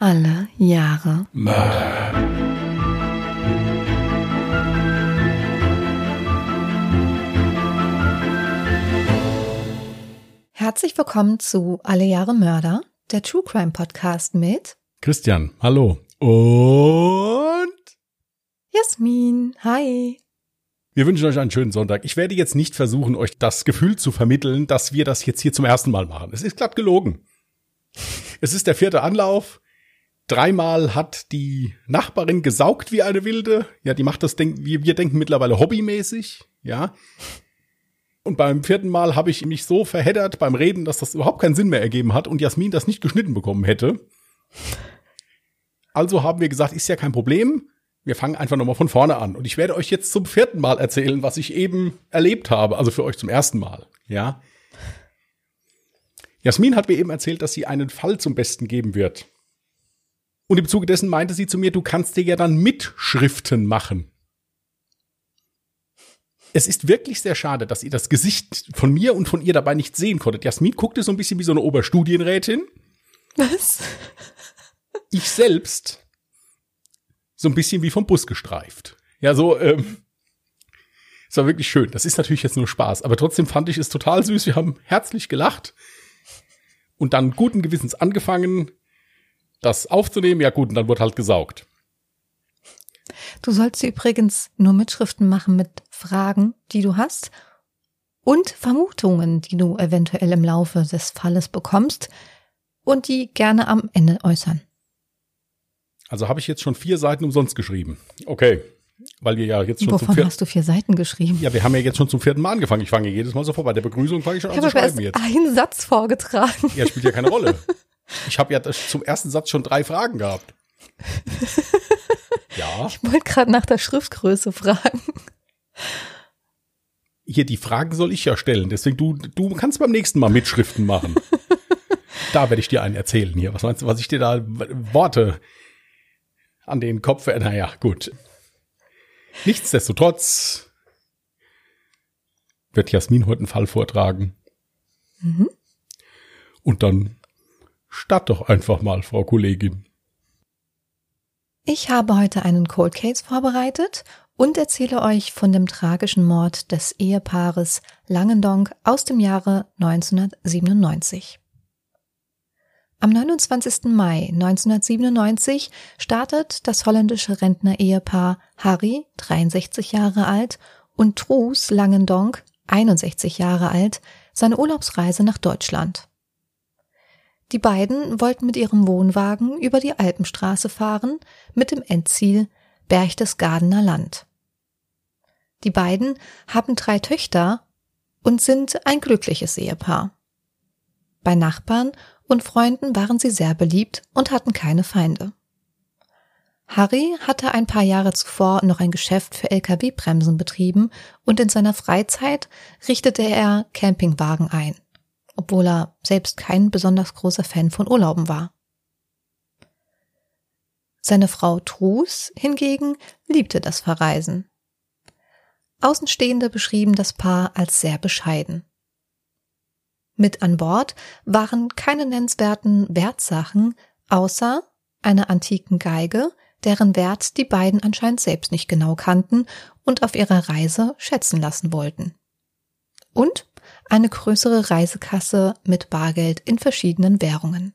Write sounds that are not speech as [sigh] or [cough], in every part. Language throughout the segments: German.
Alle Jahre Mörder. Herzlich willkommen zu Alle Jahre Mörder, der True Crime Podcast mit Christian, hallo. Und Jasmin. Hi. wir wünschen euch einen schönen Sonntag. Ich werde jetzt nicht versuchen, euch das Gefühl zu vermitteln, dass wir das jetzt hier zum ersten Mal machen. Es ist glatt gelogen. Es ist der vierte Anlauf. Dreimal hat die Nachbarin gesaugt wie eine Wilde. Ja, die macht das, denk wir, wir denken mittlerweile hobbymäßig. Ja. Und beim vierten Mal habe ich mich so verheddert beim Reden, dass das überhaupt keinen Sinn mehr ergeben hat und Jasmin das nicht geschnitten bekommen hätte. Also haben wir gesagt, ist ja kein Problem. Wir fangen einfach nochmal von vorne an. Und ich werde euch jetzt zum vierten Mal erzählen, was ich eben erlebt habe. Also für euch zum ersten Mal. Ja. Jasmin hat mir eben erzählt, dass sie einen Fall zum Besten geben wird. Und im Zuge dessen meinte sie zu mir, du kannst dir ja dann Mitschriften machen. Es ist wirklich sehr schade, dass ihr das Gesicht von mir und von ihr dabei nicht sehen konntet. Jasmin guckte so ein bisschen wie so eine Oberstudienrätin. Was? Ich selbst so ein bisschen wie vom Bus gestreift. Ja, so, ähm, es war wirklich schön. Das ist natürlich jetzt nur Spaß, aber trotzdem fand ich es total süß. Wir haben herzlich gelacht und dann guten Gewissens angefangen, das aufzunehmen. Ja gut, und dann wurde halt gesaugt. Du sollst übrigens nur Mitschriften machen mit Fragen, die du hast und Vermutungen, die du eventuell im Laufe des Falles bekommst und die gerne am Ende äußern. Also habe ich jetzt schon vier Seiten umsonst geschrieben. Okay. Weil wir ja jetzt schon zum Wovon vierten. hast du vier Seiten geschrieben? Ja, wir haben ja jetzt schon zum vierten Mal angefangen. Ich fange jedes Mal so vor. Bei der Begrüßung fange ich schon ich an zu schreiben jetzt. einen Satz vorgetragen. Ja, spielt ja keine Rolle. [laughs] Ich habe ja zum ersten Satz schon drei Fragen gehabt. [laughs] Ja, Ich wollte gerade nach der Schriftgröße fragen. hier die Fragen soll ich ja stellen. Deswegen du du kannst beim nächsten Mal Mitschriften machen. [laughs] da werde ich dir einen erzählen hier. Was meinst du, was ich dir da Worte an den Kopf? Naja, gut. Nichtsdestotrotz wird Jasmin heute einen Fall vortragen. Mhm. Und dann start doch einfach mal, Frau Kollegin. Ich habe heute einen Cold Case vorbereitet und erzähle euch von dem tragischen Mord des Ehepaares Langendonk aus dem Jahre 1997. Am 29. Mai 1997 startet das holländische Rentner-Ehepaar Harry, 63 Jahre alt, und Truus Langendonk, 61 Jahre alt, seine Urlaubsreise nach Deutschland. Die beiden wollten mit ihrem Wohnwagen über die Alpenstraße fahren, mit dem Endziel Berchtesgadener Land. Die beiden haben drei Töchter und sind ein glückliches Ehepaar. Bei Nachbarn und Freunden waren sie sehr beliebt und hatten keine Feinde. Harry hatte ein paar Jahre zuvor noch ein Geschäft für Lkw-Bremsen betrieben und in seiner Freizeit richtete er Campingwagen ein, obwohl er selbst kein besonders großer Fan von Urlauben war. Seine Frau Truus hingegen liebte das Verreisen. Außenstehende beschrieben das Paar als sehr bescheiden. Mit an Bord waren keine nennenswerten Wertsachen, außer einer antiken Geige, deren Wert die beiden anscheinend selbst nicht genau kannten und auf ihrer Reise schätzen lassen wollten. Und eine größere Reisekasse mit Bargeld in verschiedenen Währungen.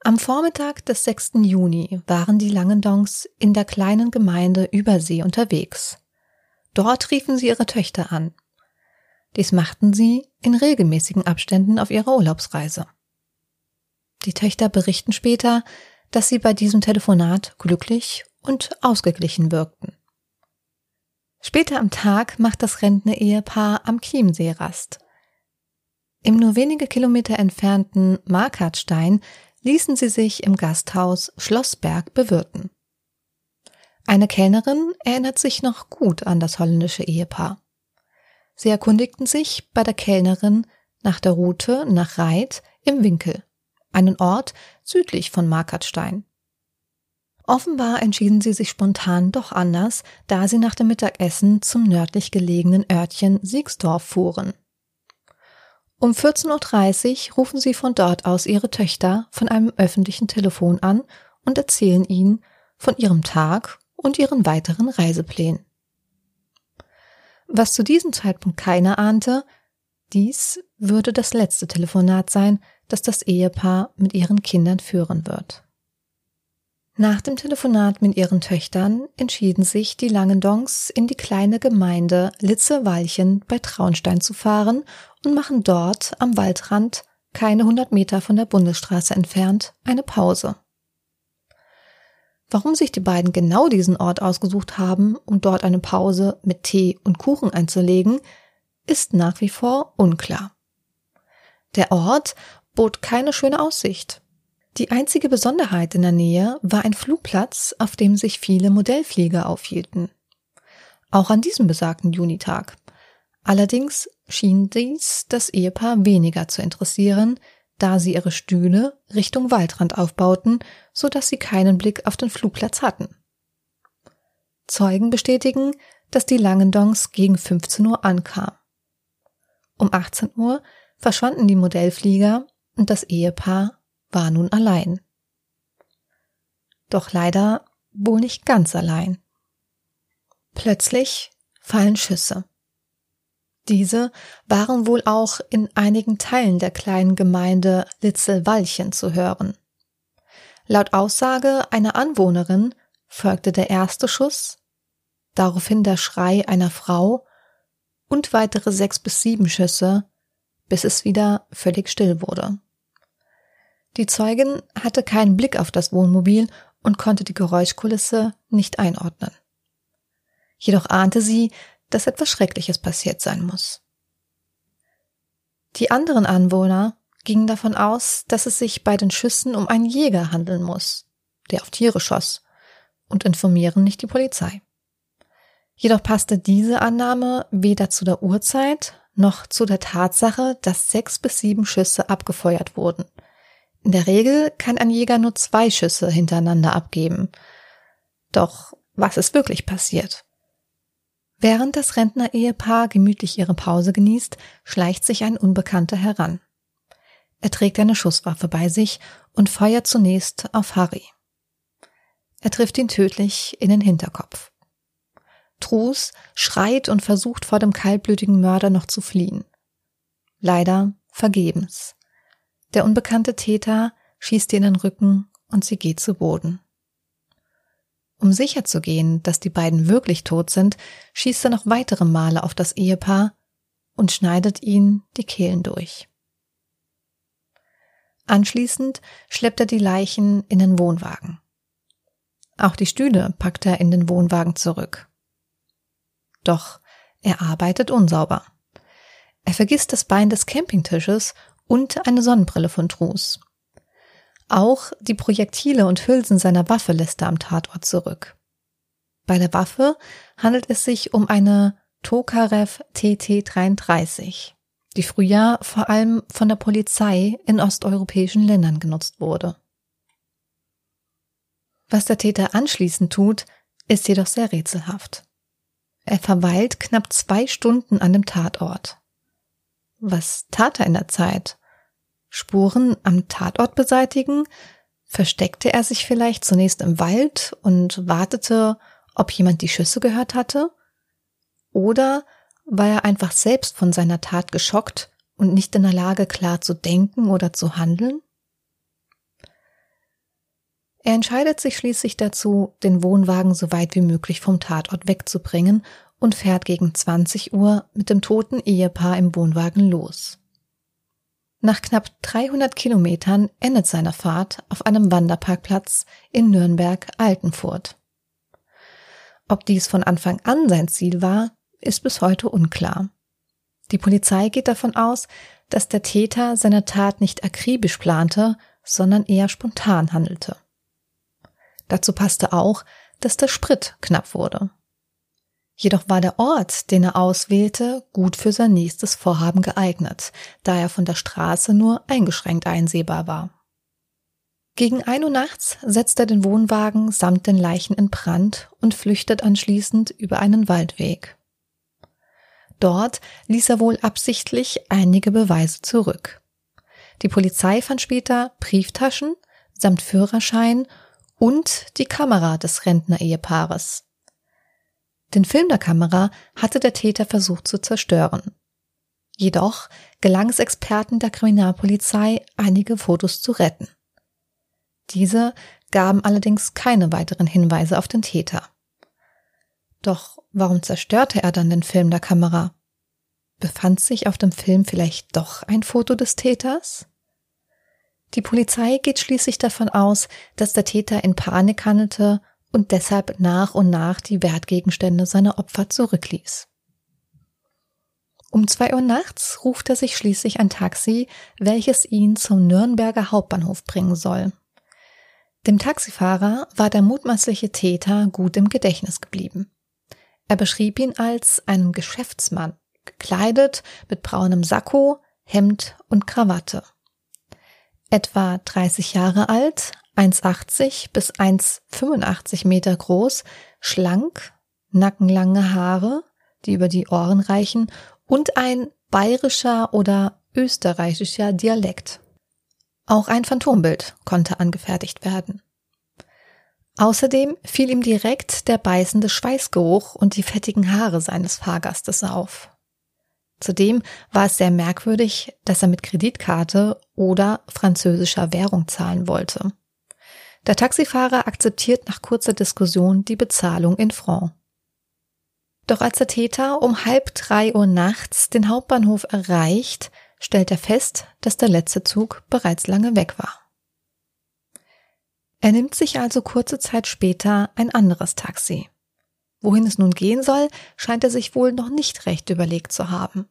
Am Vormittag des 6. Juni waren die Langendonks in der kleinen Gemeinde Übersee unterwegs. Dort riefen sie ihre Töchter an. Dies machten sie in regelmäßigen Abständen auf ihrer Urlaubsreise. Die Töchter berichten später, dass sie bei diesem Telefonat glücklich und ausgeglichen wirkten. Später am Tag macht das Rentner-Ehepaar am Chiemsee Rast. Im nur wenige Kilometer entfernten Markhartstein ließen sie sich im Gasthaus Schlossberg bewirten. Eine Kellnerin erinnert sich noch gut an das holländische Ehepaar. Sie erkundigten sich bei der Kellnerin nach der Route nach Reit im Winkel, einen Ort südlich von Markhartstein. Offenbar entschieden sie sich spontan doch anders, da sie nach dem Mittagessen zum nördlich gelegenen Örtchen Siegsdorf fuhren. Um 14.30 Uhr rufen sie von dort aus ihre Töchter von einem öffentlichen Telefon an und erzählen ihnen von ihrem Tag und ihren weiteren Reiseplänen. Was zu diesem Zeitpunkt keiner ahnte, dies würde das letzte Telefonat sein, das das Ehepaar mit ihren Kindern führen wird. Nach dem Telefonat mit ihren Töchtern entschieden sich die Langendongs in die kleine Gemeinde Litze-Walchen bei Traunstein zu fahren und machen dort am Waldrand, keine hundert Meter von der Bundesstraße entfernt, eine Pause. Warum sich die beiden genau diesen Ort ausgesucht haben, um dort eine Pause mit Tee und Kuchen einzulegen, ist nach wie vor unklar. Der Ort bot keine schöne Aussicht. Die einzige Besonderheit in der Nähe war ein Flugplatz, auf dem sich viele Modellflieger aufhielten. Auch an diesem besagten Junitag. Allerdings schien dies das Ehepaar weniger zu interessieren, da sie ihre Stühle Richtung Waldrand aufbauten, so dass sie keinen Blick auf den Flugplatz hatten. Zeugen bestätigen, dass die Langendongs gegen 15 Uhr ankam. Um 18 Uhr verschwanden die Modellflieger und das Ehepaar war nun allein. Doch leider wohl nicht ganz allein. Plötzlich fallen Schüsse. Diese waren wohl auch in einigen Teilen der kleinen Gemeinde Litzelwallchen zu hören. Laut Aussage einer Anwohnerin folgte der erste Schuss, daraufhin der Schrei einer Frau und weitere sechs bis sieben Schüsse, bis es wieder völlig still wurde. Die Zeugin hatte keinen Blick auf das Wohnmobil und konnte die Geräuschkulisse nicht einordnen. Jedoch ahnte sie, dass etwas Schreckliches passiert sein muss. Die anderen Anwohner gingen davon aus, dass es sich bei den Schüssen um einen Jäger handeln muss, der auf Tiere schoss, und informieren nicht die Polizei. Jedoch passte diese Annahme weder zu der Uhrzeit noch zu der Tatsache, dass sechs bis sieben Schüsse abgefeuert wurden. In der Regel kann ein Jäger nur zwei Schüsse hintereinander abgeben. Doch was ist wirklich passiert? Während das Rentner-Ehepaar gemütlich ihre Pause genießt, schleicht sich ein Unbekannter heran. Er trägt eine Schusswaffe bei sich und feuert zunächst auf Harry. Er trifft ihn tödlich in den Hinterkopf. Trus schreit und versucht vor dem kaltblütigen Mörder noch zu fliehen. Leider vergebens. Der unbekannte Täter schießt ihr in den Rücken und sie geht zu Boden. Um sicherzugehen, dass die beiden wirklich tot sind, schießt er noch weitere Male auf das Ehepaar und schneidet ihnen die Kehlen durch. Anschließend schleppt er die Leichen in den Wohnwagen. Auch die Stühle packt er in den Wohnwagen zurück. Doch er arbeitet unsauber. Er vergisst das Bein des Campingtisches und eine Sonnenbrille von Trus. Auch die Projektile und Hülsen seiner Waffe lässt er am Tatort zurück. Bei der Waffe handelt es sich um eine Tokarev TT-33, die früher vor allem von der Polizei in osteuropäischen Ländern genutzt wurde. Was der Täter anschließend tut, ist jedoch sehr rätselhaft. Er verweilt knapp zwei Stunden an dem Tatort. Was tat er in der Zeit? Spuren am Tatort beseitigen? Versteckte er sich vielleicht zunächst im Wald und wartete, ob jemand die Schüsse gehört hatte? Oder war er einfach selbst von seiner Tat geschockt und nicht in der Lage, klar zu denken oder zu handeln? Er entscheidet sich schließlich dazu, den Wohnwagen so weit wie möglich vom Tatort wegzubringen und fährt gegen 20 Uhr mit dem toten Ehepaar im Wohnwagen los. Nach knapp 300 Kilometern endet seine Fahrt auf einem Wanderparkplatz in Nürnberg-Altenfurt. Ob dies von Anfang an sein Ziel war, ist bis heute unklar. Die Polizei geht davon aus, dass der Täter seine Tat nicht akribisch plante, sondern eher spontan handelte. Dazu passte auch, dass der Sprit knapp wurde. Jedoch war der Ort, den er auswählte, gut für sein nächstes Vorhaben geeignet, da er von der Straße nur eingeschränkt einsehbar war. Gegen ein Uhr nachts setzt er den Wohnwagen samt den Leichen in Brand und flüchtet anschließend über einen Waldweg. Dort ließ er wohl absichtlich einige Beweise zurück. Die Polizei fand später Brieftaschen samt Führerschein und die Kamera des Rentner-Ehepaares. Den Film der Kamera hatte der Täter versucht zu zerstören. Jedoch gelang es Experten der Kriminalpolizei, einige Fotos zu retten. Diese gaben allerdings keine weiteren Hinweise auf den Täter. Doch warum zerstörte er dann den Film der Kamera? Befand sich auf dem Film vielleicht doch ein Foto des Täters? Die Polizei geht schließlich davon aus, dass der Täter in Panik handelte und deshalb nach und nach die Wertgegenstände seiner Opfer zurückließ. Um zwei Uhr nachts ruft er sich schließlich ein Taxi, welches ihn zum Nürnberger Hauptbahnhof bringen soll. Dem Taxifahrer war der mutmaßliche Täter gut im Gedächtnis geblieben. Er beschrieb ihn als einen Geschäftsmann, gekleidet mit braunem Sakko, Hemd und Krawatte. Etwa 30 Jahre alt, 1,80 bis 1,85 Meter groß, schlank, nackenlange Haare, die über die Ohren reichen und ein bayerischer oder österreichischer Dialekt. Auch ein Phantombild konnte angefertigt werden. Außerdem fiel ihm direkt der beißende Schweißgeruch und die fettigen Haare seines Fahrgastes auf. Zudem war es sehr merkwürdig, dass er mit Kreditkarte oder französischer Währung zahlen wollte. Der Taxifahrer akzeptiert nach kurzer Diskussion die Bezahlung in Franc. Doch als der Täter um halb drei Uhr nachts den Hauptbahnhof erreicht, stellt er fest, dass der letzte Zug bereits lange weg war. Er nimmt sich also kurze Zeit später ein anderes Taxi. Wohin es nun gehen soll, scheint er sich wohl noch nicht recht überlegt zu haben.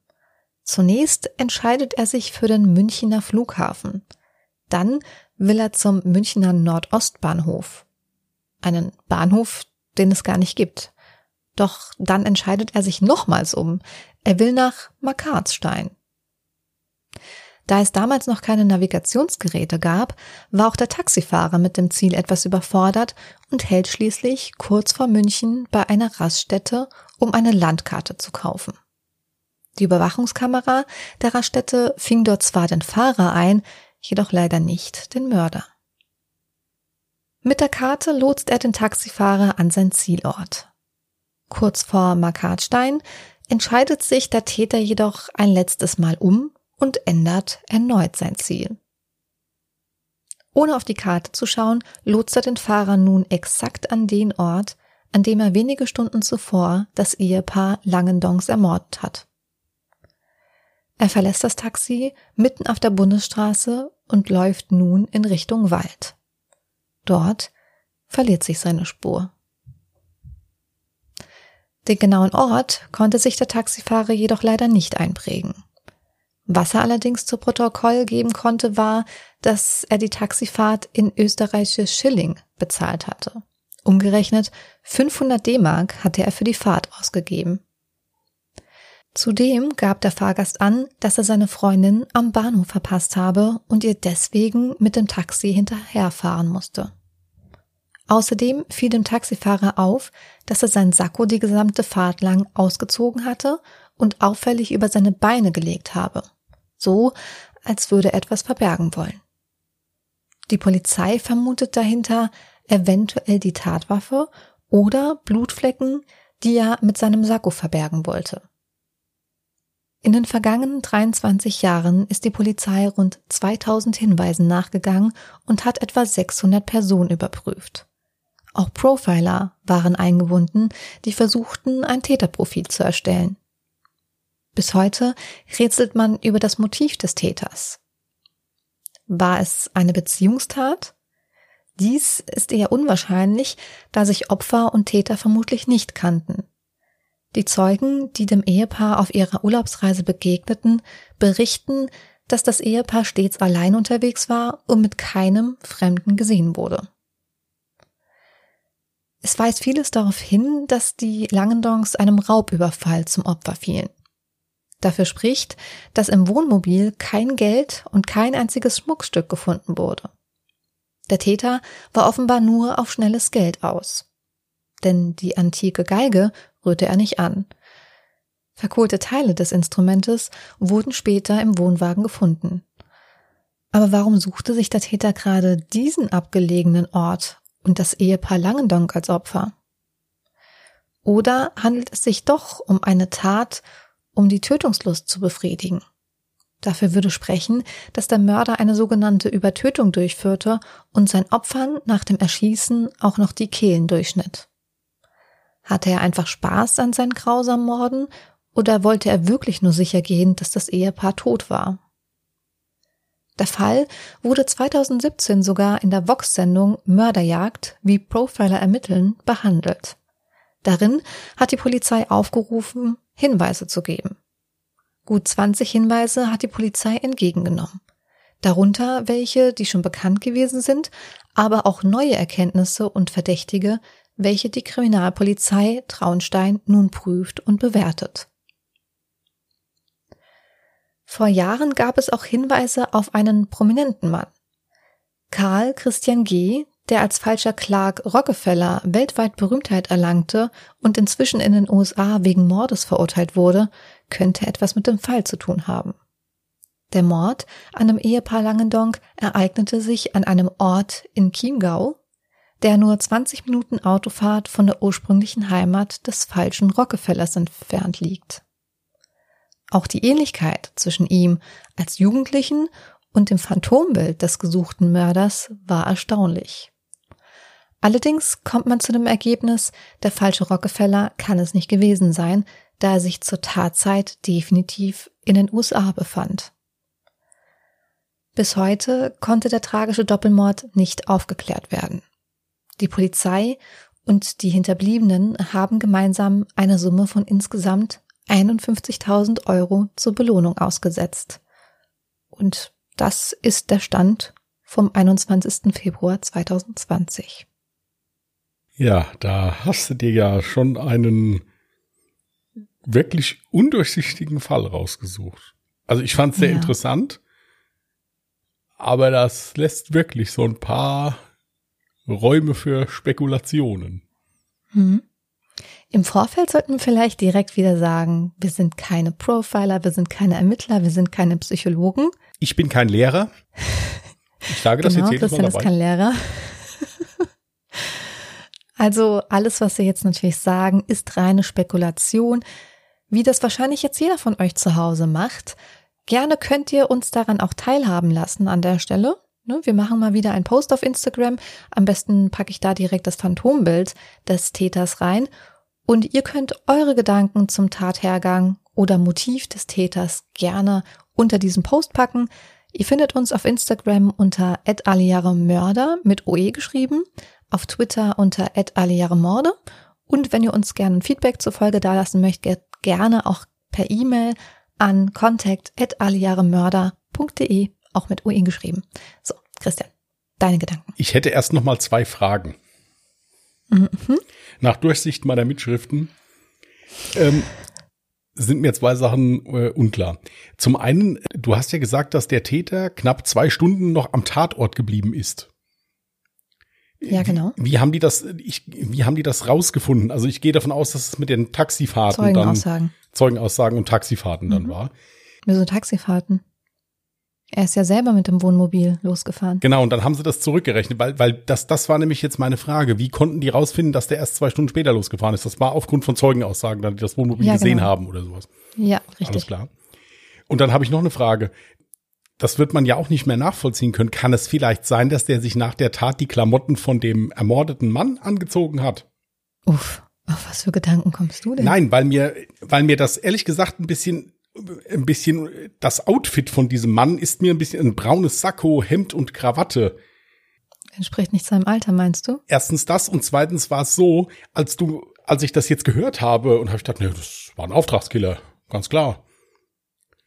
Zunächst entscheidet er sich für den Münchner Flughafen. Dann will er zum Münchner Nordostbahnhof. Einen Bahnhof, den es gar nicht gibt. Doch dann entscheidet er sich nochmals um. Er will nach Markartstein. Da es damals noch keine Navigationsgeräte gab, war auch der Taxifahrer mit dem Ziel etwas überfordert und hält schließlich kurz vor München bei einer Raststätte, um eine Landkarte zu kaufen. Die Überwachungskamera der Raststätte fing dort zwar den Fahrer ein, jedoch leider nicht den Mörder. Mit der Karte lotst er den Taxifahrer an sein Zielort. Kurz vor Markatstein entscheidet sich der Täter jedoch ein letztes Mal um und ändert erneut sein Ziel. Ohne auf die Karte zu schauen, lotst er den Fahrer nun exakt an den Ort, an dem er wenige Stunden zuvor das Ehepaar Langendongs ermordet hat. Er verlässt das Taxi mitten auf der Bundesstraße und läuft nun in Richtung Wald. Dort verliert sich seine Spur. Den genauen Ort konnte sich der Taxifahrer jedoch leider nicht einprägen. Was er allerdings zu Protokoll geben konnte, war, dass er die Taxifahrt in österreichische Schilling bezahlt hatte. Umgerechnet 500 D-Mark hatte er für die Fahrt ausgegeben. Zudem gab der Fahrgast an, dass er seine Freundin am Bahnhof verpasst habe und ihr deswegen mit dem Taxi hinterherfahren musste. Außerdem fiel dem Taxifahrer auf, dass er sein Sakko die gesamte Fahrt lang ausgezogen hatte und auffällig über seine Beine gelegt habe so als würde er etwas verbergen wollen. Die Polizei vermutet dahinter eventuell die Tatwaffe oder Blutflecken, die er mit seinem Sakko verbergen wollte. In den vergangenen 23 Jahren ist die Polizei rund 2000 Hinweisen nachgegangen und hat etwa 600 Personen überprüft. Auch Profiler waren eingebunden, die versuchten, ein Täterprofil zu erstellen. Bis heute rätselt man über das Motiv des Täters. War es eine Beziehungstat? Dies ist eher unwahrscheinlich, da sich Opfer und Täter vermutlich nicht kannten. Die Zeugen, die dem Ehepaar auf ihrer Urlaubsreise begegneten, berichten, dass das Ehepaar stets allein unterwegs war und mit keinem Fremden gesehen wurde. Es weist vieles darauf hin, dass die Langendongs einem Raubüberfall zum Opfer fielen. Dafür spricht, dass im Wohnmobil kein Geld und kein einziges Schmuckstück gefunden wurde. Der Täter war offenbar nur auf schnelles Geld aus. Denn die antike Geige rührte er nicht an. Verkohlte Teile des Instrumentes wurden später im Wohnwagen gefunden. Aber warum suchte sich der Täter gerade diesen abgelegenen Ort und das Ehepaar Langendonk als Opfer? Oder handelt es sich doch um eine Tat, um die Tötungslust zu befriedigen? Dafür würde sprechen, dass der Mörder eine sogenannte Übertötung durchführte und sein Opfern nach dem Erschießen auch noch die Kehlen durchschnitt. Hatte er einfach Spaß an seinen grausamen Morden oder wollte er wirklich nur sicher gehen, dass das Ehepaar tot war? Der Fall wurde 2017 sogar in der Vox-Sendung Mörderjagd, wie Profiler ermitteln, behandelt. Darin hat die Polizei aufgerufen, Hinweise zu geben. Gut 20 Hinweise hat die Polizei entgegengenommen. Darunter welche, die schon bekannt gewesen sind, aber auch neue Erkenntnisse und Verdächtige, welche die Kriminalpolizei Traunstein nun prüft und bewertet. Vor Jahren gab es auch Hinweise auf einen prominenten Mann. Karl Christian G., der als falscher Clark Rockefeller weltweit Berühmtheit erlangte und inzwischen in den USA wegen Mordes verurteilt wurde, könnte etwas mit dem Fall zu tun haben. Der Mord an einem Ehepaar Langendonk ereignete sich an einem Ort in Chiemgau, der nur 20 Minuten Autofahrt von der ursprünglichen Heimat des falschen Rockefellers entfernt liegt. Auch die Ähnlichkeit zwischen ihm als Jugendlichen und dem Phantombild des gesuchten Mörders war erstaunlich. Allerdings kommt man zu dem Ergebnis, der falsche Rockefeller kann es nicht gewesen sein, da er sich zur Tatzeit definitiv in den USA befand. Bis heute konnte der tragische Doppelmord nicht aufgeklärt werden. Die Polizei und die Hinterbliebenen haben gemeinsam eine Summe von insgesamt 51.000 Euro zur Belohnung ausgesetzt. Und das ist der Stand vom 21. Februar 2020. Ja, da hast du dir ja schon einen wirklich undurchsichtigen Fall rausgesucht. Also ich fand es sehr ja. interessant, aber das lässt wirklich so ein paar Räume für Spekulationen. Hm. Im Vorfeld sollten wir vielleicht direkt wieder sagen, wir sind keine Profiler, wir sind keine Ermittler, wir sind keine Psychologen. Ich bin kein Lehrer. Ich sage das genau, jetzt jedes Christian Mal dabei. ist kein Lehrer. also alles, was wir jetzt natürlich sagen, ist reine Spekulation, wie das wahrscheinlich jetzt jeder von euch zu Hause macht. Gerne könnt ihr uns daran auch teilhaben lassen an der Stelle. Ne, wir machen mal wieder einen Post auf Instagram. Am besten packe ich da direkt das Phantombild des Täters rein. Und ihr könnt eure Gedanken zum Tathergang oder Motiv des Täters gerne unter diesem Post packen. Ihr findet uns auf Instagram unter @aliaremörder mit OE geschrieben, auf Twitter unter @aliaremorde und wenn ihr uns gerne ein Feedback zur Folge dalassen möchtet, gerne auch per E-Mail an contact@aliaremörder.de auch mit OE geschrieben. So, Christian, deine Gedanken. Ich hätte erst noch mal zwei Fragen. Mhm. Nach Durchsicht meiner Mitschriften ähm, sind mir zwei Sachen äh, unklar. Zum einen, du hast ja gesagt, dass der Täter knapp zwei Stunden noch am Tatort geblieben ist. Ja, genau. Wie, wie haben die das, ich, wie haben die das rausgefunden? Also ich gehe davon aus, dass es mit den Taxifahrten Zeugenaussagen. dann Zeugenaussagen und Taxifahrten mhm. dann war. Wieso Taxifahrten? Er ist ja selber mit dem Wohnmobil losgefahren. Genau, und dann haben sie das zurückgerechnet, weil, weil das, das war nämlich jetzt meine Frage. Wie konnten die rausfinden, dass der erst zwei Stunden später losgefahren ist? Das war aufgrund von Zeugenaussagen, die das Wohnmobil ja, gesehen genau. haben oder sowas. Ja, richtig. Alles klar. Und dann habe ich noch eine Frage. Das wird man ja auch nicht mehr nachvollziehen können. Kann es vielleicht sein, dass der sich nach der Tat die Klamotten von dem ermordeten Mann angezogen hat? Uff, auf was für Gedanken kommst du denn? Nein, weil mir, weil mir das ehrlich gesagt ein bisschen ein bisschen, das Outfit von diesem Mann ist mir ein bisschen ein braunes Sakko, Hemd und Krawatte. Entspricht nicht seinem Alter, meinst du? Erstens das und zweitens war es so, als du, als ich das jetzt gehört habe und habe ich gedacht, ne, das war ein Auftragskiller, ganz klar.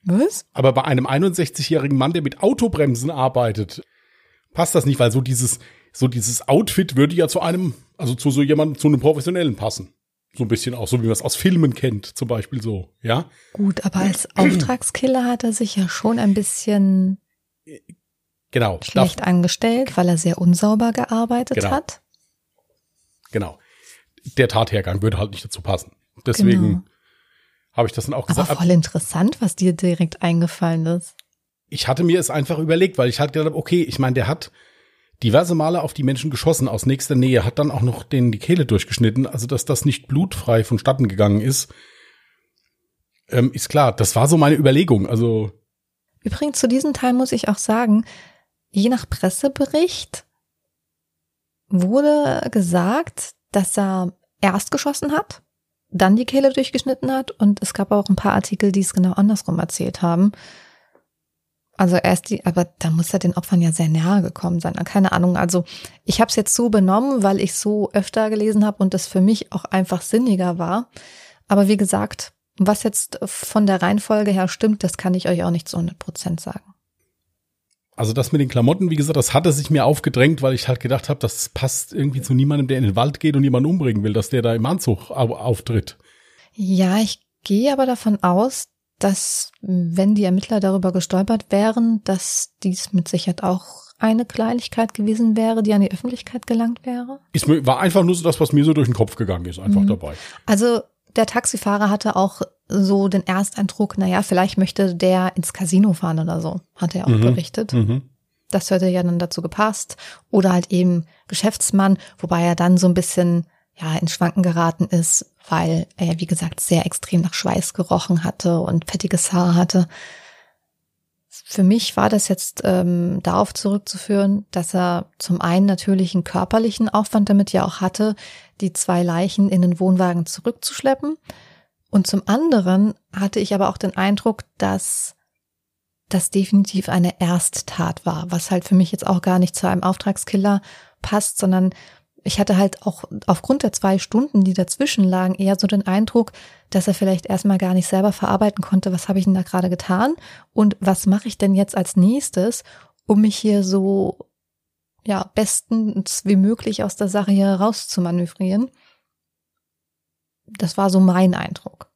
Was? Aber bei einem 61-jährigen Mann, der mit Autobremsen arbeitet, passt das nicht, weil so dieses, so dieses Outfit würde ja zu einem, also zu so jemandem, zu einem Professionellen passen. So ein bisschen auch, so wie man es aus Filmen kennt, zum Beispiel so, ja. Gut, aber als [clears throat] Auftragskiller hat er sich ja schon ein bisschen genau, schlecht angestellt, weil er sehr unsauber gearbeitet genau. hat. Genau. Der Tathergang würde halt nicht dazu passen. Deswegen genau. habe ich das dann auch gesagt. Aber voll interessant, was dir direkt eingefallen ist. Ich hatte mir es einfach überlegt, weil ich halt gedacht, okay, ich meine, der hat diverse Male auf die Menschen geschossen aus nächster Nähe, hat dann auch noch denen die Kehle durchgeschnitten, also dass das nicht blutfrei vonstatten gegangen ist, ähm, ist klar. Das war so meine Überlegung. Also Übrigens, zu diesem Teil muss ich auch sagen, je nach Pressebericht wurde gesagt, dass er erst geschossen hat, dann die Kehle durchgeschnitten hat und es gab auch ein paar Artikel, die es genau andersrum erzählt haben. Also erst die, aber da muss er den Opfern ja sehr nahe gekommen sein. Keine Ahnung. Also ich habe es jetzt so benommen, weil ich so öfter gelesen habe und das für mich auch einfach sinniger war. Aber wie gesagt, was jetzt von der Reihenfolge her stimmt, das kann ich euch auch nicht zu 100 Prozent sagen. Also das mit den Klamotten, wie gesagt, das hatte sich mir aufgedrängt, weil ich halt gedacht habe, das passt irgendwie zu niemandem, der in den Wald geht und jemanden umbringen will, dass der da im Anzug auftritt. Ja, ich gehe aber davon aus, dass wenn die Ermittler darüber gestolpert wären, dass dies mit Sicherheit auch eine Kleinigkeit gewesen wäre, die an die Öffentlichkeit gelangt wäre. Ist, war einfach nur so das, was mir so durch den Kopf gegangen ist, einfach mhm. dabei. Also der Taxifahrer hatte auch so den Ersteindruck, naja, vielleicht möchte der ins Casino fahren oder so, hat er auch mhm. berichtet. Mhm. Das hätte ja dann dazu gepasst. Oder halt eben Geschäftsmann, wobei er dann so ein bisschen ja ins Schwanken geraten ist, weil er, wie gesagt, sehr extrem nach Schweiß gerochen hatte und fettiges Haar hatte. Für mich war das jetzt ähm, darauf zurückzuführen, dass er zum einen natürlich einen körperlichen Aufwand damit ja auch hatte, die zwei Leichen in den Wohnwagen zurückzuschleppen. Und zum anderen hatte ich aber auch den Eindruck, dass das definitiv eine Ersttat war, was halt für mich jetzt auch gar nicht zu einem Auftragskiller passt, sondern ich hatte halt auch aufgrund der zwei Stunden, die dazwischen lagen, eher so den Eindruck, dass er vielleicht erstmal gar nicht selber verarbeiten konnte, was habe ich denn da gerade getan und was mache ich denn jetzt als nächstes, um mich hier so ja bestens wie möglich aus der Sache hier raus zu manövrieren. Das war so mein Eindruck.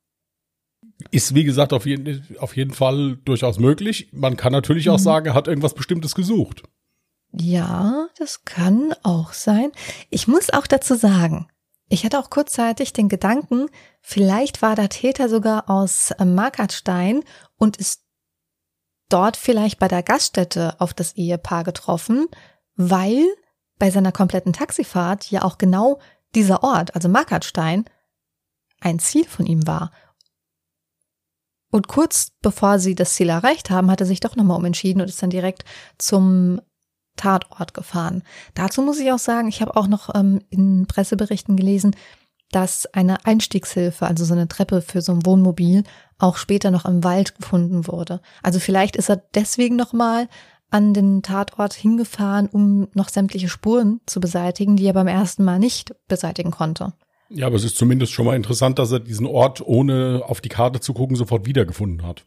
Ist, wie gesagt, auf jeden, auf jeden Fall durchaus möglich. Man kann natürlich auch mhm. sagen, er hat irgendwas Bestimmtes gesucht. Ja, das kann auch sein. Ich muss auch dazu sagen, ich hatte auch kurzzeitig den Gedanken, vielleicht war der Täter sogar aus Markatstein und ist dort vielleicht bei der Gaststätte auf das Ehepaar getroffen, weil bei seiner kompletten Taxifahrt ja auch genau dieser Ort, also Markatstein, ein Ziel von ihm war. Und kurz bevor sie das Ziel erreicht haben, hat er sich doch nochmal umentschieden und ist dann direkt zum Tatort gefahren. Dazu muss ich auch sagen, ich habe auch noch ähm, in Presseberichten gelesen, dass eine Einstiegshilfe, also so eine Treppe für so ein Wohnmobil, auch später noch im Wald gefunden wurde. Also vielleicht ist er deswegen nochmal an den Tatort hingefahren, um noch sämtliche Spuren zu beseitigen, die er beim ersten Mal nicht beseitigen konnte. Ja, aber es ist zumindest schon mal interessant, dass er diesen Ort ohne auf die Karte zu gucken sofort wiedergefunden hat.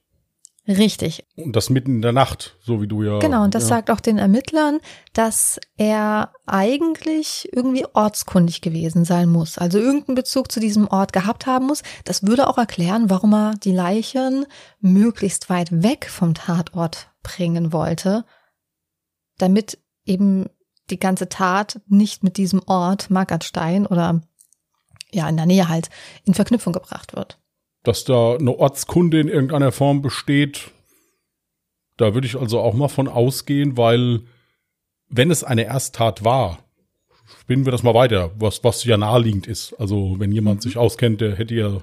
Richtig. Und das mitten in der Nacht, so wie du ja. Genau, und das ja. sagt auch den Ermittlern, dass er eigentlich irgendwie ortskundig gewesen sein muss. Also irgendeinen Bezug zu diesem Ort gehabt haben muss. Das würde auch erklären, warum er die Leichen möglichst weit weg vom Tatort bringen wollte, damit eben die ganze Tat nicht mit diesem Ort Markertstein oder ja in der Nähe halt in Verknüpfung gebracht wird dass da eine Ortskunde in irgendeiner Form besteht. Da würde ich also auch mal von ausgehen, weil wenn es eine Ersttat war, spinnen wir das mal weiter, was, was ja naheliegend ist. Also wenn jemand mhm. sich auskennt, der hätte ja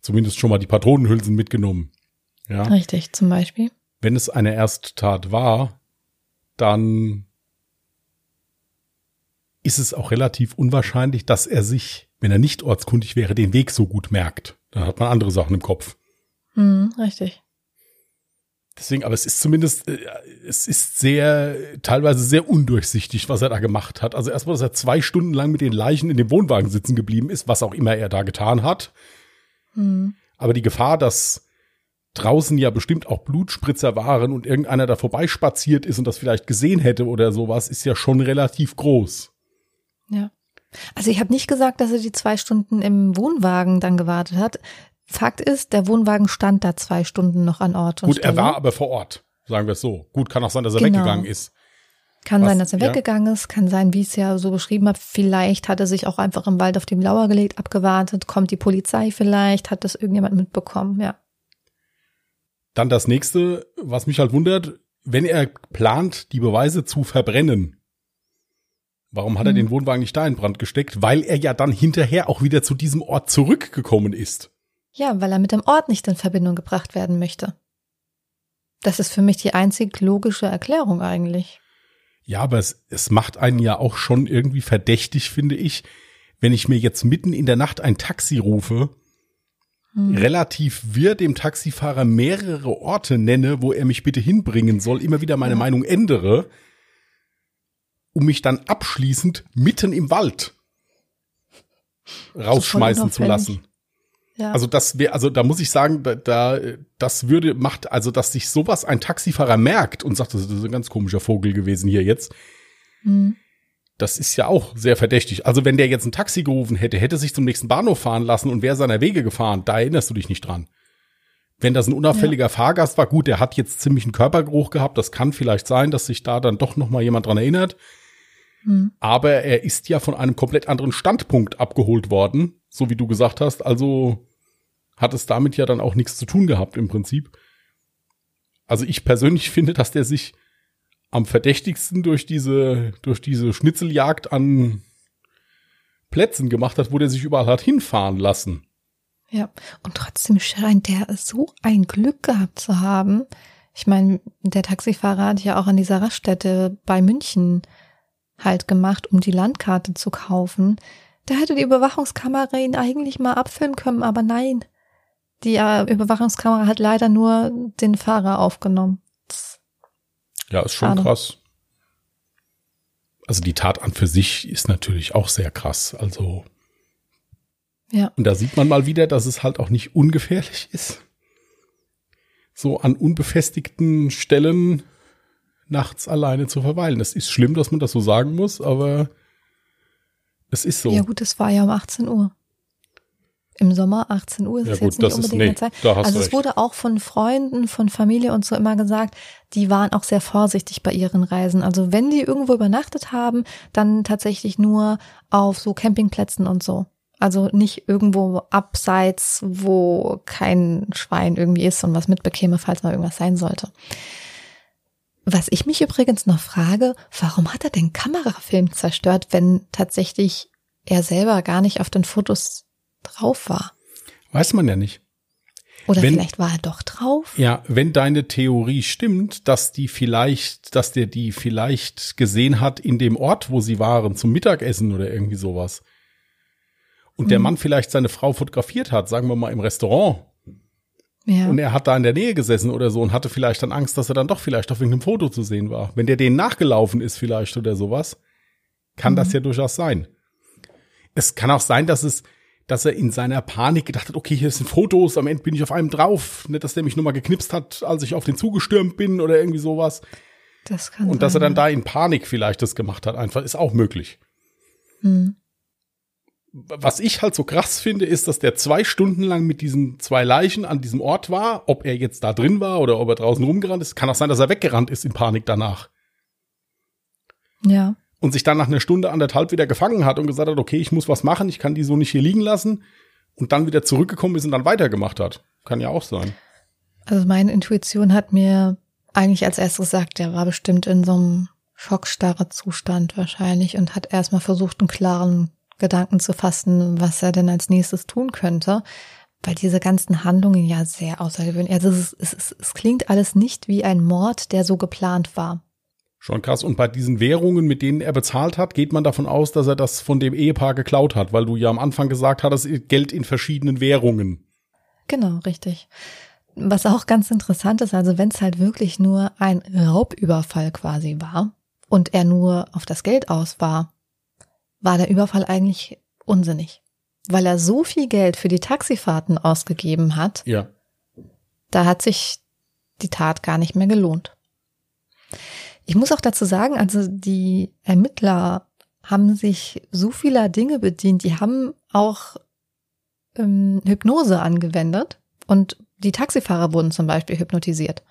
zumindest schon mal die Patronenhülsen mitgenommen. Ja. Richtig, zum Beispiel. Wenn es eine Ersttat war, dann ist es auch relativ unwahrscheinlich, dass er sich, wenn er nicht ortskundig wäre, den Weg so gut merkt. Da hat man andere Sachen im Kopf. Hm, richtig. Deswegen, aber es ist zumindest, äh, es ist sehr, teilweise sehr undurchsichtig, was er da gemacht hat. Also erstmal, dass er zwei Stunden lang mit den Leichen in dem Wohnwagen sitzen geblieben ist, was auch immer er da getan hat. Hm. Aber die Gefahr, dass draußen ja bestimmt auch Blutspritzer waren und irgendeiner da vorbeispaziert ist und das vielleicht gesehen hätte oder sowas, ist ja schon relativ groß. Ja. Also ich habe nicht gesagt, dass er die zwei Stunden im Wohnwagen dann gewartet hat. Fakt ist, der Wohnwagen stand da zwei Stunden noch an Ort. Und Gut, Stelle. er war aber vor Ort, sagen wir es so. Gut, kann auch sein, dass er genau. weggegangen ist. Kann Was- sein, dass er ja. weggegangen ist, kann sein, wie ich es ja so beschrieben habe, vielleicht hat er sich auch einfach im Wald auf die Lauer gelegt, abgewartet, kommt die Polizei vielleicht, hat das irgendjemand mitbekommen, ja. Dann das nächste, was mich halt wundert, wenn er plant, die Beweise zu verbrennen. Warum hat er den Wohnwagen nicht da in Brand gesteckt? Weil er ja dann hinterher auch wieder zu diesem Ort zurückgekommen ist. Ja, weil er mit dem Ort nicht in Verbindung gebracht werden möchte. Das ist für mich die einzig logische Erklärung eigentlich. Ja, aber es, es macht einen ja auch schon irgendwie verdächtig, finde ich, wenn ich mir jetzt mitten in der Nacht ein Taxi rufe, Hm. relativ wir dem Taxifahrer mehrere Orte nenne, wo er mich bitte hinbringen soll, immer wieder meine Ja. Meinung ändere, um mich dann abschließend mitten im Wald rausschmeißen zu lassen. Ja. Also das wäre, also da muss ich sagen, da, da das würde macht, also dass sich sowas ein Taxifahrer merkt und sagt, das ist ein ganz komischer Vogel gewesen hier jetzt. Hm. Das ist ja auch sehr verdächtig. Also wenn der jetzt ein Taxi gerufen hätte, hätte sich zum nächsten Bahnhof fahren lassen und wäre seiner Wege gefahren, da erinnerst du dich nicht dran. Wenn das ein unauffälliger Fahrgast war, gut, der hat jetzt ziemlich einen Körpergeruch gehabt, das kann vielleicht sein, dass sich da dann doch noch mal jemand dran erinnert. Hm. Aber er ist ja von einem komplett anderen Standpunkt abgeholt worden, so wie du gesagt hast. Also hat es damit ja dann auch nichts zu tun gehabt im Prinzip. Also ich persönlich [laughs] finde, dass der sich am verdächtigsten durch diese, durch diese Schnitzeljagd an Plätzen gemacht hat, wo der sich überall hat hinfahren lassen. Ja, und trotzdem scheint der so ein Glück gehabt zu haben. Ich meine, der Taxifahrer hat ja auch an dieser Raststätte bei München halt gemacht, um die Landkarte zu kaufen. Da hätte die Überwachungskamera ihn eigentlich mal abfilmen können, aber nein. Die äh, Überwachungskamera hat leider nur den Fahrer aufgenommen. Ja, ist schon Schade. krass. Also die Tat an für sich ist natürlich auch sehr krass. Also Ja, Und da sieht man mal wieder, dass es halt auch nicht ungefährlich ist, so an unbefestigten Stellen nachts alleine zu verweilen. Es ist schlimm, dass man das so sagen muss, aber es ist so. ja gut, es war ja um 18 Uhr. Im Sommer 18 Uhr ist Ja es gut, jetzt nicht das ist- unbedingt nee, eine Zeit. also es recht. wurde auch von Freunden, von Familie und so immer gesagt, die waren auch sehr vorsichtig bei ihren Reisen. Also wenn die irgendwo übernachtet haben, dann tatsächlich nur auf so Campingplätzen und so. Also nicht irgendwo abseits, wo kein Schwein irgendwie ist und was mitbekäme, falls mal irgendwas sein sollte. Was ich mich übrigens noch frage, warum hat er den Kamerafilm zerstört, wenn tatsächlich er selber gar nicht auf den Fotos drauf war? Weiß man ja nicht. Oder Wenn- vielleicht war er doch drauf? Ja, wenn deine Theorie stimmt, dass die vielleicht, dass der die vielleicht gesehen hat in dem Ort, wo sie waren, zum Mittagessen oder irgendwie sowas. Und der Mhm. Mann vielleicht seine Frau fotografiert hat, sagen wir mal im Restaurant, Ja. Und er hat da in der Nähe gesessen oder so und hatte vielleicht dann Angst, dass er dann doch vielleicht auf irgendeinem Foto zu sehen war. Wenn der denen nachgelaufen ist vielleicht oder sowas, kann das Mhm. ja durchaus sein. Es kann auch sein, dass es, dass er in seiner Panik gedacht hat, okay, hier sind Fotos, am Ende bin ich auf einem drauf. Nicht, dass der mich nur mal geknipst hat, als ich auf den zugestürmt bin oder irgendwie sowas. das kann Und dass er dann sein, da in Panik vielleicht das gemacht hat, einfach, ist auch möglich. ja. Was ich halt so krass finde, ist, dass der zwei Stunden lang mit diesen zwei Leichen an diesem Ort war. Ob er jetzt da drin war oder ob er draußen rumgerannt ist. Kann auch sein, dass er weggerannt ist in Panik danach. Ja. Und sich dann nach einer Stunde, anderthalb wieder gefangen hat und gesagt hat, okay, ich muss was machen, ich kann die so nicht hier liegen lassen. Und dann wieder zurückgekommen ist und dann weitergemacht hat. Kann ja auch sein. Also meine Intuition hat mir eigentlich als erstes gesagt, der war bestimmt in so einem schockstarre Zustand wahrscheinlich und hat erstmal versucht, einen klaren Gedanken zu fassen, was er denn als nächstes tun könnte. Weil diese ganzen Handlungen ja sehr außergewöhnlich, also es, es, ist- es klingt alles nicht wie ein Mord, der so geplant war. Schon krass. Und bei diesen Währungen, mit denen er bezahlt hat, geht man davon aus, dass er das von dem Ehepaar geklaut hat, weil du ja am Anfang gesagt hattest, Geld in verschiedenen Währungen. Genau, richtig. Was auch ganz interessant ist, also wenn es halt wirklich nur ein Raubüberfall quasi war und er nur auf das Geld aus war, war der Überfall eigentlich unsinnig. Weil er so viel Geld für die Taxifahrten ausgegeben hat, Ja. da hat sich die Tat gar nicht mehr gelohnt. Ich muss auch dazu sagen, also die Ermittler haben sich so vieler Dinge bedient, die haben auch ähm, Hypnose angewendet und die Taxifahrer wurden zum Beispiel hypnotisiert.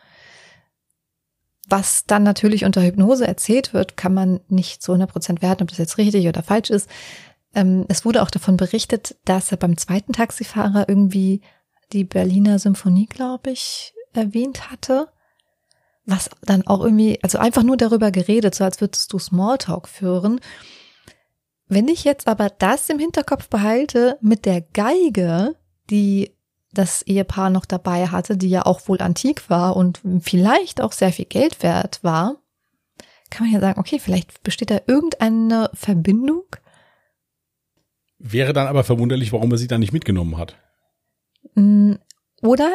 Was dann natürlich unter Hypnose erzählt wird, kann man nicht zu 100 Prozent werten, ob das jetzt richtig oder falsch ist. Ähm, es wurde auch davon berichtet, dass er beim zweiten Taxifahrer irgendwie die Berliner Symphonie, glaube ich, erwähnt hatte. Was dann auch irgendwie, also einfach nur darüber geredet, so als würdest du Smalltalk führen. Wenn ich jetzt aber das im Hinterkopf behalte mit der Geige, die das Ehepaar noch dabei hatte, die ja auch wohl antik war und vielleicht auch sehr viel Geld wert war, kann man ja sagen, okay, vielleicht besteht da irgendeine Verbindung. Wäre dann aber verwunderlich, warum er sie dann nicht mitgenommen hat. Mm, oder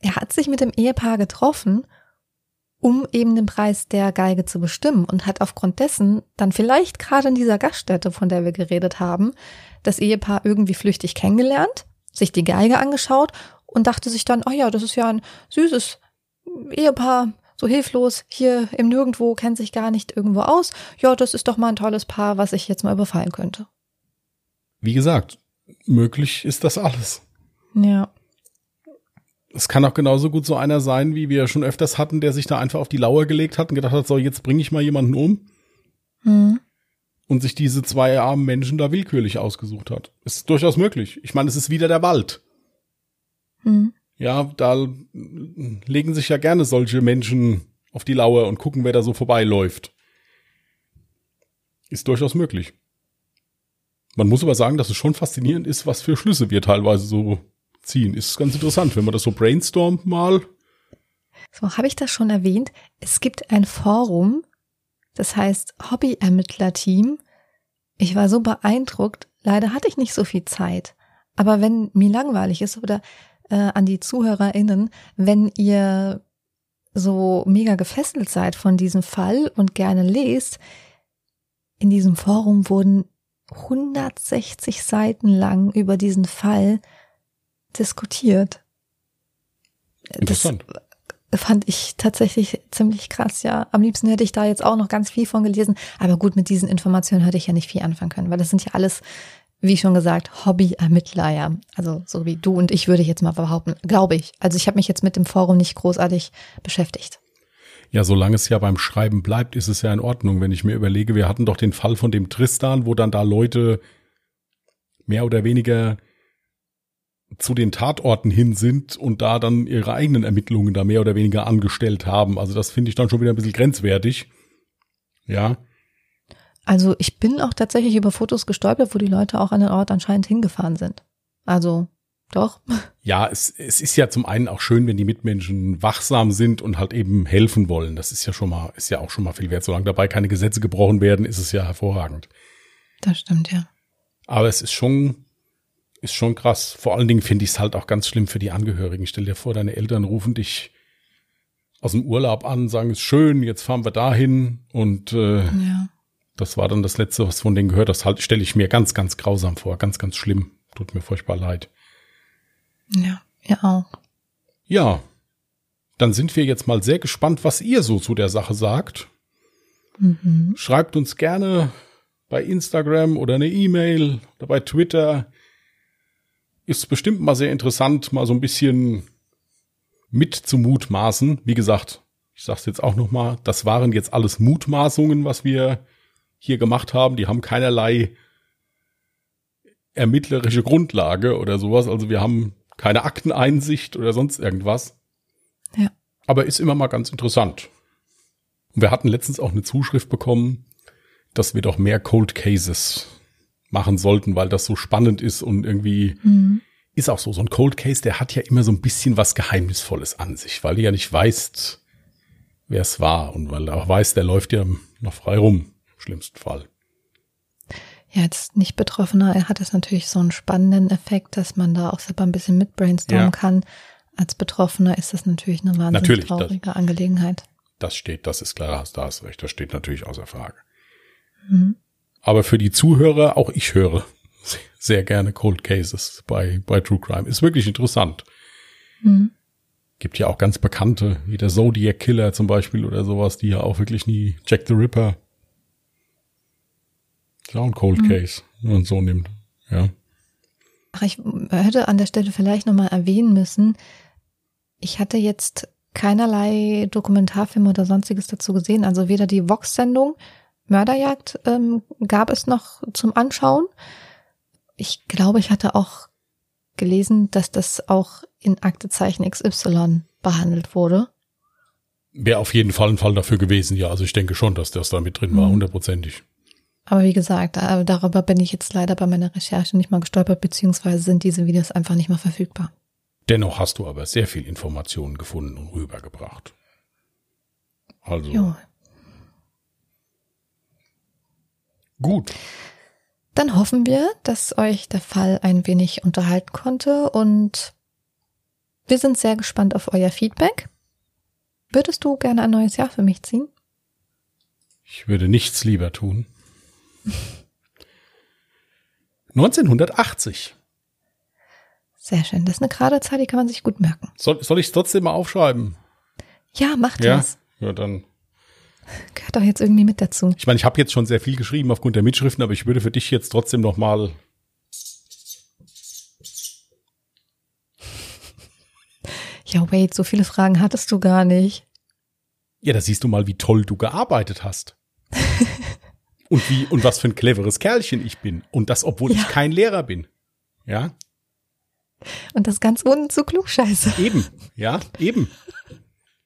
er hat sich mit dem Ehepaar getroffen, um eben den Preis der Geige zu bestimmen und hat aufgrund dessen dann vielleicht gerade in dieser Gaststätte, von der wir geredet haben, das Ehepaar irgendwie flüchtig kennengelernt sich die Geige angeschaut und dachte sich dann, oh ja, das ist ja ein süßes Ehepaar, so hilflos, hier im Nirgendwo, kennt sich gar nicht irgendwo aus. Ja, das ist doch mal ein tolles Paar, was ich jetzt mal überfallen könnte. Wie gesagt, möglich ist das alles. Ja. Es kann auch genauso gut so einer sein, wie wir schon öfters hatten, der sich da einfach auf die Lauer gelegt hat und gedacht hat, so, jetzt bringe ich mal jemanden um. Hm und sich diese zwei armen Menschen da willkürlich ausgesucht hat. Ist durchaus möglich. Ich meine, es ist wieder der Wald. Mhm. Ja, da legen sich ja gerne solche Menschen auf die Lauer und gucken, wer da so vorbeiläuft. Ist durchaus möglich. Man muss aber sagen, dass es schon faszinierend ist, was für Schlüsse wir teilweise so ziehen. Ist ganz interessant, wenn man das so brainstormt mal. So, habe ich das schon erwähnt? Es gibt ein Forum, das heißt Hobby-Ermittler-Team. Ich war so beeindruckt. Leider hatte ich nicht so viel Zeit. Aber wenn mir langweilig ist oder äh, an die ZuhörerInnen, wenn ihr so mega gefesselt seid von diesem Fall und gerne lest, in diesem Forum wurden 160 Seiten lang über diesen Fall diskutiert. Interessant. Das fand ich tatsächlich ziemlich krass, ja. Am liebsten hätte ich da jetzt auch noch ganz viel von gelesen. Aber gut, mit diesen Informationen hätte ich ja nicht viel anfangen können, weil das sind ja alles, wie schon gesagt, Hobby-Ermittler, ja. Also so wie du und ich würde ich jetzt mal behaupten, glaube ich. Also ich habe mich jetzt mit dem Forum nicht großartig beschäftigt. Ja, solange es ja beim Schreiben bleibt, ist es ja in Ordnung. Wenn ich mir überlege, wir hatten doch den Fall von dem Tristan, wo dann da Leute mehr oder weniger zu den Tatorten hin sind und da dann ihre eigenen Ermittlungen da mehr oder weniger angestellt haben. Also das finde ich dann schon wieder ein bisschen grenzwertig. Ja. Also ich bin auch tatsächlich über Fotos gestolpert, wo die Leute auch an den Ort anscheinend hingefahren sind. Also doch. [laughs] Ja, es, es ist ja zum einen auch schön, wenn die Mitmenschen wachsam sind und halt eben helfen wollen. Das ist ja schon mal, ist ja auch schon mal viel wert. Solange dabei keine Gesetze gebrochen werden, ist es ja hervorragend. Das stimmt, ja. Aber es ist schon ist schon krass. Vor allen Dingen finde ich es halt auch ganz schlimm für die Angehörigen. Stell dir vor, deine Eltern rufen dich aus dem Urlaub an, sagen, es ist schön, jetzt fahren wir dahin und äh, ja. das war dann das Letzte, was von denen gehört. Das halt, stelle ich mir ganz, ganz grausam vor, ganz, ganz schlimm. Tut mir furchtbar leid. Ja, ja auch. Ja, dann sind wir jetzt mal sehr gespannt, was ihr so zu der Sache sagt. Mhm. Schreibt uns gerne bei Instagram oder eine E-Mail oder bei Twitter ist bestimmt mal sehr interessant, mal so ein bisschen mit zu mutmaßen. Wie gesagt, ich sag's jetzt auch noch mal, das waren jetzt alles Mutmaßungen, was wir hier gemacht haben. Die haben keinerlei ermittlerische Grundlage oder sowas. Also wir haben keine Akteneinsicht oder sonst irgendwas. Ja. Aber ist immer mal ganz interessant. Und wir hatten letztens auch eine Zuschrift bekommen, dass wir doch mehr Cold Cases machen sollten, weil das so spannend ist und irgendwie mhm. ist auch so. So ein Cold Case, der hat ja immer so ein bisschen was Geheimnisvolles an sich, weil du ja nicht weißt, wer es war und weil du auch weißt, der läuft ja noch frei rum, im schlimmsten Fall. Ja, als Nicht-Betroffener hat es natürlich so einen spannenden Effekt, dass man da auch selber ein bisschen mit brainstormen ja. kann. Als Betroffener ist das natürlich eine wahnsinnig natürlich, traurige das, Angelegenheit. Das steht, das ist klar, da hast recht, das steht natürlich außer Frage. Mhm. Aber für die Zuhörer, auch ich höre sehr gerne Cold Cases bei, bei True Crime. Ist wirklich interessant. Mhm. Gibt ja auch ganz bekannte, wie der Zodiac Killer zum Beispiel oder sowas, die ja auch wirklich nie Jack the Ripper. Ist auch ein Cold mhm. Case, wenn man so nimmt. Ja. Ach, ich hätte an der Stelle vielleicht nochmal erwähnen müssen, ich hatte jetzt keinerlei Dokumentarfilme oder sonstiges dazu gesehen. Also weder die Vox-Sendung Mörderjagd ähm, gab es noch zum Anschauen. Ich glaube, ich hatte auch gelesen, dass das auch in Aktezeichen XY behandelt wurde. Wäre auf jeden Fall ein Fall dafür gewesen, ja. Also ich denke schon, dass das da mit drin war, Mhm. hundertprozentig. Aber wie gesagt, darüber bin ich jetzt leider bei meiner Recherche nicht mal gestolpert, beziehungsweise sind diese Videos einfach nicht mehr verfügbar. Dennoch hast du aber sehr viel Informationen gefunden und rübergebracht. Also Jo. Gut. Dann hoffen wir, dass euch der Fall ein wenig unterhalten konnte und wir sind sehr gespannt auf euer Feedback. Würdest du gerne ein neues Jahr für mich ziehen? Ich würde nichts lieber tun. [laughs] 1980. Sehr schön. Das ist eine gerade Zahl, die kann man sich gut merken. Soll, soll ich es trotzdem mal aufschreiben? Ja, macht Ja. das. Ja, dann. Gehört doch jetzt irgendwie mit dazu. Ich meine, ich habe jetzt schon sehr viel geschrieben aufgrund der Mitschriften, aber ich würde für dich jetzt trotzdem noch mal Ja, wait, so viele Fragen hattest du gar nicht. Ja, da siehst du mal, wie toll du gearbeitet hast. [laughs] und wie und was für ein cleveres Kerlchen ich bin und das obwohl Ja. ich kein Lehrer bin. Ja? Und das ganz ohne zu klugscheiße. Eben, ja, eben.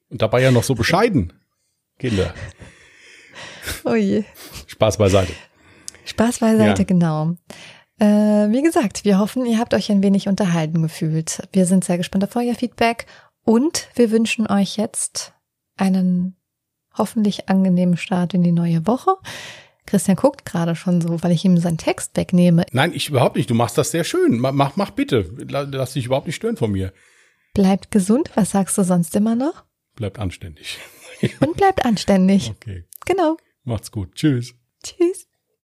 Und dabei ja noch so bescheiden. Kinder, Oh je. Spaß beiseite. Spaß beiseite, Ja. genau. Äh, wie gesagt, wir hoffen, ihr habt euch ein wenig unterhalten gefühlt. Wir sind sehr gespannt auf euer Feedback und wir wünschen euch jetzt einen hoffentlich angenehmen Start in die neue Woche. Christian guckt gerade schon so, weil ich ihm seinen Text wegnehme. Nein, ich überhaupt nicht. Du machst das sehr schön. Ma- Mach, mach bitte. La- Lass dich überhaupt nicht stören von mir. Bleibt gesund, was sagst du sonst immer noch? Bleibt anständig. Und bleibt anständig. Okay. Genau. Macht's gut. Tschüss. Tschüss.